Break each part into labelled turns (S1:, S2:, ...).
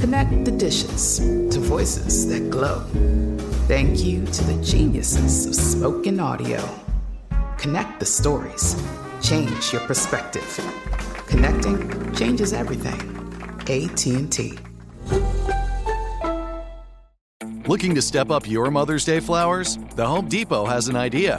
S1: Connect the dishes to voices that glow. Thank you to the geniuses of spoken audio. Connect the stories. Change your perspective. Connecting changes everything. AT&T.
S2: Looking to step up your Mother's Day flowers? The Home Depot has an idea.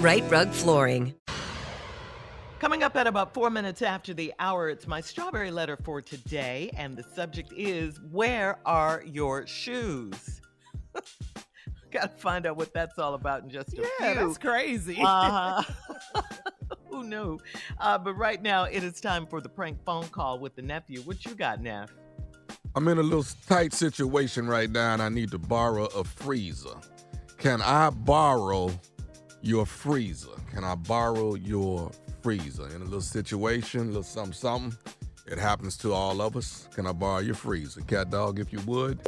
S3: Rite Rug Flooring.
S4: Coming up at about four minutes after the hour, it's my strawberry letter for today, and the subject is Where are your shoes? Gotta find out what that's all about in just a
S5: Yeah,
S4: few.
S5: that's crazy.
S4: Uh-huh. Who knew? Uh, but right now, it is time for the prank phone call with the nephew. What you got, Neff?
S6: I'm in a little tight situation right now and I need to borrow a freezer. Can I borrow your freezer? Can I borrow your freezer? In a little situation, a little something, something. It happens to all of us. Can I borrow your freezer? Cat dog, if you would.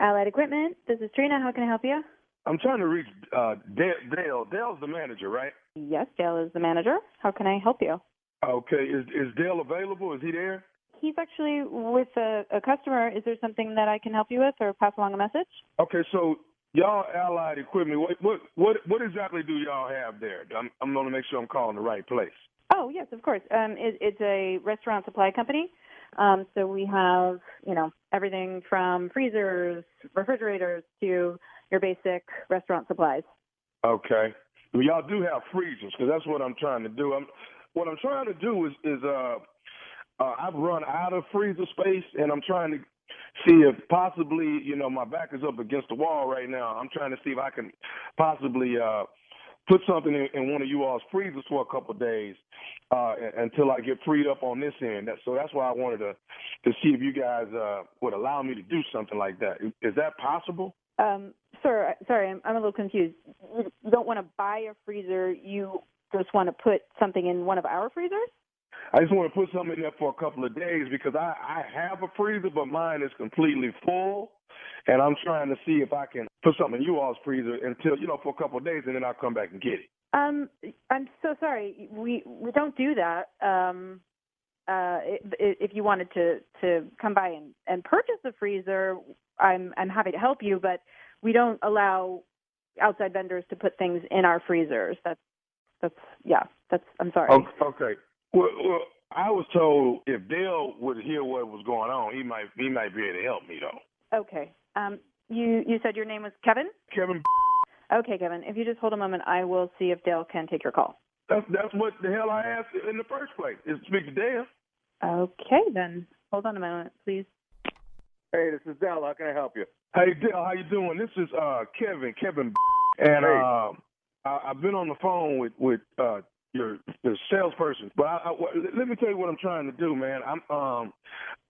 S7: Allied Equipment. This is Trina. How can I help you?
S8: I'm trying to reach uh, Dale. Dale. Dale's the manager, right?
S7: Yes, Dale is the manager. How can I help you?
S8: Okay. Is is Dale available? Is he there?
S7: He's actually with a, a customer. Is there something that I can help you with or pass along a message?
S8: Okay. So y'all Allied Equipment. What what what what exactly do y'all have there? I'm I'm going to make sure I'm calling the right place.
S7: Oh, yes, of course. Um, it, it's a restaurant supply company. Um, so we have, you know, everything from freezers, refrigerators to your basic restaurant supplies.
S8: Okay. Well, y'all do have freezers because that's what I'm trying to do. I'm what I'm trying to do is is uh, uh I've run out of freezer space and I'm trying to see if possibly you know my back is up against the wall right now. I'm trying to see if I can possibly uh put something in, in one of you all's freezers for a couple of days uh until I get freed up on this end. So that's why I wanted to to see if you guys uh would allow me to do something like that. Is that possible?
S7: Um, sir, sorry, I'm, I'm a little confused. You don't want to buy a freezer. You just want to put something in one of our freezers?
S8: I just want to put something in there for a couple of days because I, I have a freezer, but mine is completely full. And I'm trying to see if I can put something in you all's freezer until, you know, for a couple of days and then I'll come back and get it.
S7: Um, I'm so sorry. We we don't do that. Um, uh, i- i- if you wanted to to come by and, and purchase a freezer, I'm I'm happy to help you, but we don't allow outside vendors to put things in our freezers. That's that's yeah. That's I'm sorry.
S8: Okay. Okay. Well, well, I was told if Dale would hear what was going on, he might he might be able to help me though.
S7: Okay. Um, you you said your name was Kevin.
S8: Kevin,
S7: Okay, Kevin. If you just hold a moment, I will see if Dale can take your call.
S8: that's that's what the hell I asked in the first place. Is to speak to Dale.
S7: Okay, then hold on a moment, please.
S9: Hey, this is Dale. How can I help you?
S8: Hey Dale, how you doing? This is uh, Kevin. Kevin, and
S5: Hey.
S8: uh, I, I've been on the phone with with uh, your the salesperson. But I, I, let me tell you what I'm trying to do, man. I'm um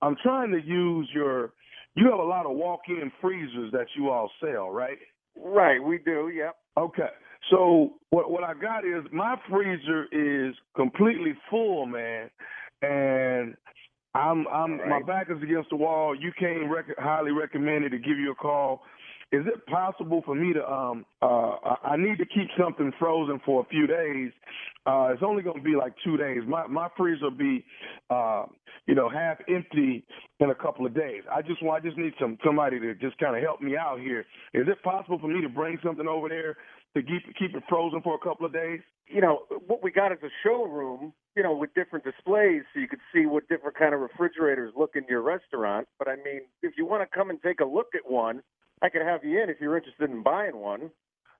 S8: I'm trying to use your. You have a lot of walk-in freezers that you all sell, right?
S5: Right, we do. Yep.
S8: Okay. So what what I got is my freezer is completely full, man, and I'm I'm my back is against the wall. You came rec- highly recommended to give you a call. Is it possible for me to um uh I need to keep something frozen for a few days. Uh it's only going to be like 2 days. My my freezer will be uh you know half empty in a couple of days. I just want I just need some somebody to just kind of help me out here. Is it possible for me to bring something over there to keep keep it frozen for a couple of days?
S5: You know what we got is a showroom. You know, with different displays, so you could see what different kind of refrigerators look in your restaurant. But I mean, if you want to come and take a look at one, I could have you in if you're interested in buying one.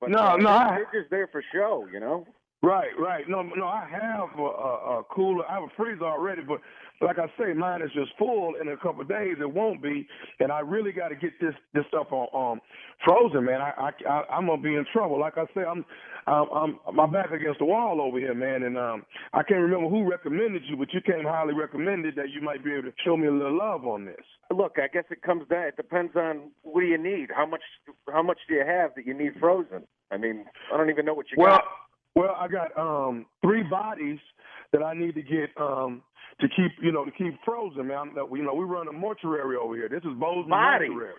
S5: But,
S8: No,
S5: uh,
S8: no,
S5: they're,
S8: I-
S5: they're just there for show. You know.
S8: Right, right. No, no, I have a, a, a cooler. I have a freezer already, but like I say, mine is just full. In a couple of days, it won't be, and I really got to get this this stuff on um frozen, man. I, I, I I'm gonna be in trouble. Like I say, I'm, I'm, I'm my back against the wall over here, man, and um I can't remember who recommended you, but you came highly recommended that you might be able to show me a little love on this.
S5: Look, I guess it comes down. It depends on what do you need. How much? How much do you have that you need frozen? I mean, I don't even know what you
S8: Well,
S5: got.
S8: Well, I got um three bodies that I need to get um to keep you know to keep frozen, man. That we you know we run a mortuary over here. This is Bozeman
S5: Bodies?
S8: Mortuary.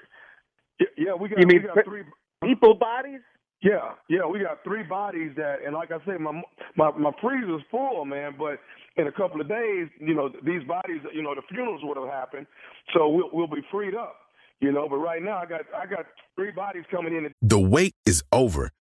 S8: Yeah, yeah, we got
S5: You mean
S8: we got three.
S5: People bodies?
S8: Yeah, yeah, we got three bodies that, and like I said, my my my freezer's full, man. But in a couple of days, you know, these bodies, you know, the funerals would have happened, so we'll we'll be freed up, you know. But right now, I got I got three bodies coming in.
S9: The wait is over.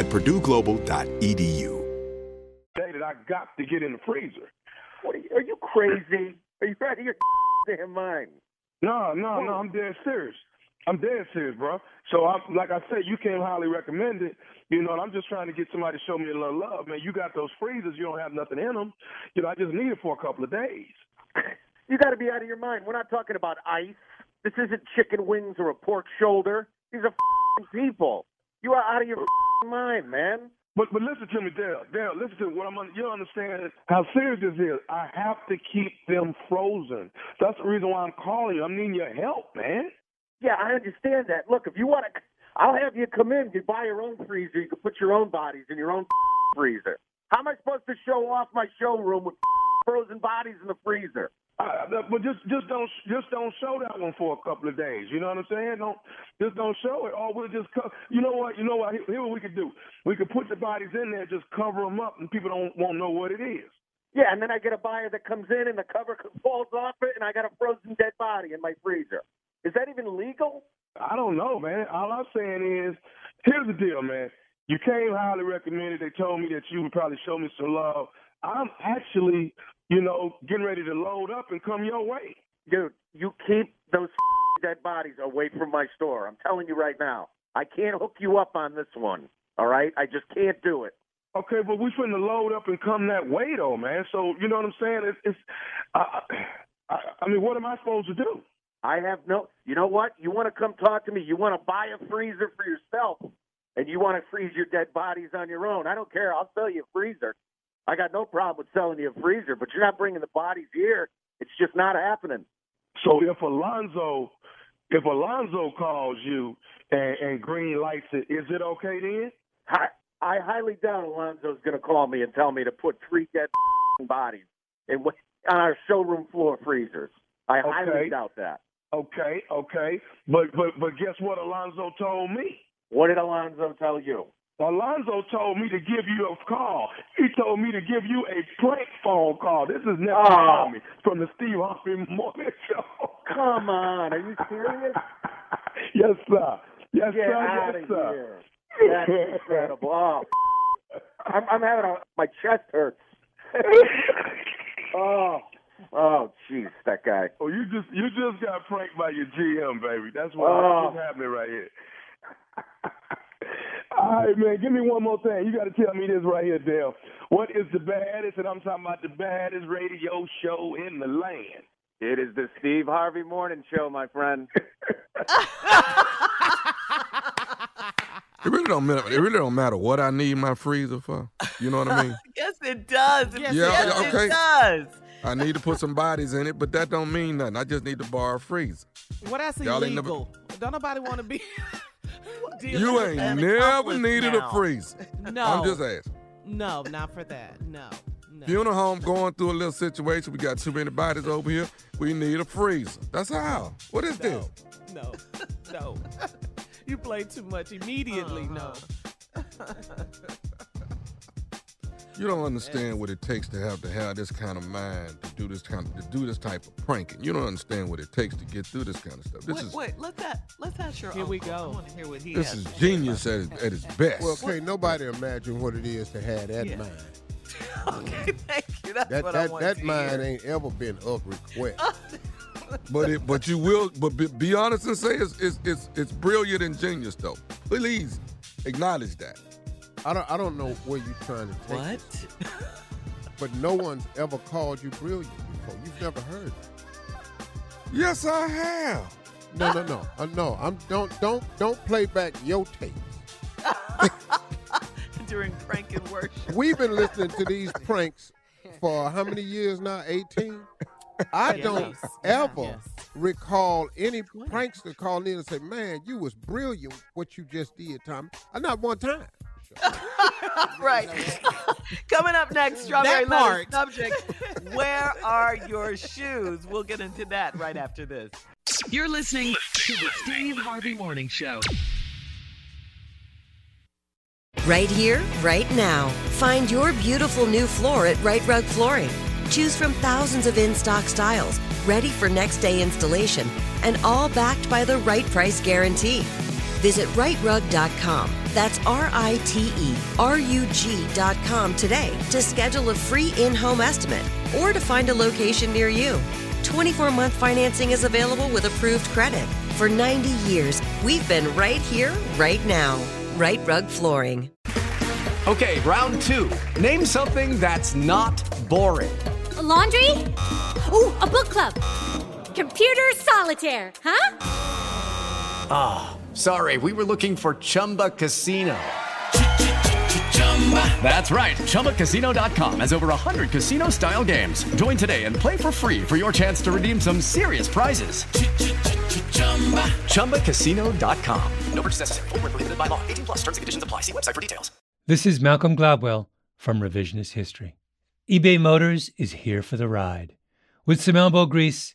S10: at purdueglobal.edu.
S8: Day that I got to get in the freezer.
S5: What are you, are you crazy? Are you out of your damn mind?
S8: No, no, no. I'm dead serious. I'm dead serious, bro. So I'm like I said, you came highly recommended. You know, and I'm just trying to get somebody to show me a little love, man. You got those freezers, you don't have nothing in them. You know, I just need it for a couple of days.
S5: You got to be out of your mind. We're not talking about ice. This isn't chicken wings or a pork shoulder. These are people. You are out of your mind, man.
S8: But but listen to me, Dale. Dale, listen to me. what I'm. You don't understand how serious this is. I have to keep them frozen. That's the reason why I'm calling you. I'm needing your help, man.
S5: Yeah, I understand that. Look, if you want to, I'll have you come in. You buy your own freezer. You can put your own bodies in your own freezer. How am I supposed to show off my showroom with frozen bodies in the freezer?
S8: Uh, but just just don't just don't show that one for a couple of days. You know what I'm saying? Don't just don't show it. Or we'll just co- you know what you know what here, here what we could do. We could put the bodies in there, just cover them up, and people don't won't know what it is.
S5: Yeah, and then I get a buyer that comes in and the cover falls off it, and I got a frozen dead body in my freezer. Is that even legal?
S8: I don't know, man. All I'm saying is, here's the deal, man. You came highly recommended. They told me that you would probably show me some love. I'm actually, you know, getting ready to load up and come your way.
S5: Dude, you keep those dead bodies away from my store. I'm telling you right now. I can't hook you up on this one. All right? I just can't do it.
S8: Okay, but we're finna load up and come that way, though, man. So you know what I'm saying? It's, it's I, I, I mean, what am I supposed to do?
S5: I have no. You know what? You want to come talk to me? You want to buy a freezer for yourself, and you want to freeze your dead bodies on your own? I don't care. I'll sell you a freezer. I got no problem with selling you a freezer, but you're not bringing the bodies here. It's just not happening.
S8: So if Alonzo, if Alonzo calls you and, and green lights it, is it okay then?
S5: I, I highly doubt Alonzo's going to call me and tell me to put three dead bodies in on our showroom floor freezers. I
S8: Okay.
S5: highly doubt that.
S8: Okay, okay. But but but guess what Alonzo told me?
S5: What did Alonzo tell you?
S8: Alonzo told me to give you a call. He told me to give you a prank phone call. This is Nephew
S5: Oh.
S8: From the Steve Harvey Morning Show.
S5: Come on, are you serious?
S8: yes, sir. Yes,
S5: Get
S8: sir.
S5: out
S8: yes,
S5: of
S8: sir.
S5: here. That's incredible. Oh, I'm, I'm having a, my chest hurts. oh, oh, jeez, that guy.
S8: Oh, you just you just got pranked by your GM, baby. That's what
S5: Oh.
S8: that's happening right here. All right, man. Give me one more thing. You got to tell me this right here, Dale. What is the baddest? And I'm talking about the baddest radio show in the land.
S5: It is the Steve Harvey Morning Show, my friend.
S6: It really don't matter. It really don't matter what I need my freezer for. You know what I mean?
S4: yes, it does.
S6: Yes,
S4: yes,
S6: yeah, okay.
S4: it does.
S6: I need to put some bodies in it, but that don't mean nothing. I just need to borrow a freezer.
S11: Well, that's
S6: Y'all ain't never-
S11: Don't nobody want to be.
S6: You ain't never needed a freezer.
S11: No.
S6: I'm just asking.
S11: No, not for that. No.
S6: Funeral home going through a little situation. We got too many bodies over here. We need a freezer. That's how. What is this?
S11: No. No. you play too much immediately.
S4: Uh-huh.
S11: No.
S6: You don't understand what it takes to have to have this kind of mind to do this kind of to do this type of pranking. You don't understand what it takes to get through this kind of stuff. This
S4: wait,
S6: is
S4: wait, let's ask, let's ask your
S11: Here we go.
S4: I want to hear what he
S6: this
S4: has
S6: is genius at its, at its best.
S12: Well, can't nobody imagine what it is to have that
S4: Yeah.
S12: mind.
S4: Okay, thank you. That's
S12: That
S4: what I
S12: that
S4: want
S12: that
S4: to
S12: mind
S4: hear.
S12: ain't ever been up request.
S6: But it, but you will, but be, be honest and say it's, it's it's it's brilliant and genius though. Please acknowledge that.
S12: I don't I don't know where you're trying to take
S4: What?
S12: this, but no one's ever called you brilliant before. You've never heard it.
S6: Yes, I have.
S12: No, no, no. Uh, no, I'm don't don't don't play back your tape.
S4: During prank and worship.
S12: We've been listening to these pranks for how many years now? 18? I
S11: At
S12: don't
S11: least.
S12: ever
S11: Yes.
S12: recall any prankster calling in and say, man, you was brilliant what you just did, Tommy. Uh, not one time.
S4: right. Coming up next, strawberry
S11: That
S4: letter
S11: part.
S4: subject. Where are your shoes? We'll get into that right after this.
S13: You're listening to the Steve Harvey Morning Show.
S3: Right here, right now. Find your beautiful new floor at Rite Rug Flooring. Choose from thousands of in stock styles, ready for next day installation, and all backed by the right price guarantee. Visit riterug.com. That's R I T E R U G.com today to schedule a free in home estimate or to find a location near you. 24 month financing is available with approved credit. For 90 years, we've been right here, right now. Rite Rug Flooring.
S13: Okay, round two. Name something that's not boring.
S14: A laundry? Ooh, a book club. Computer solitaire, huh?
S13: Ah, oh, sorry, we were looking for Chumba Casino. That's right. ChumbaCasino.com has over 100 casino style games. Join today and play for free for your chance to redeem some serious prizes. ChumbaCasino.com. No purchase necessary. Full prohibited by law. 18 plus terms and conditions apply. See website for details.
S15: This is Malcolm Gladwell from Revisionist History. eBay Motors is here for the ride. With some elbow grease,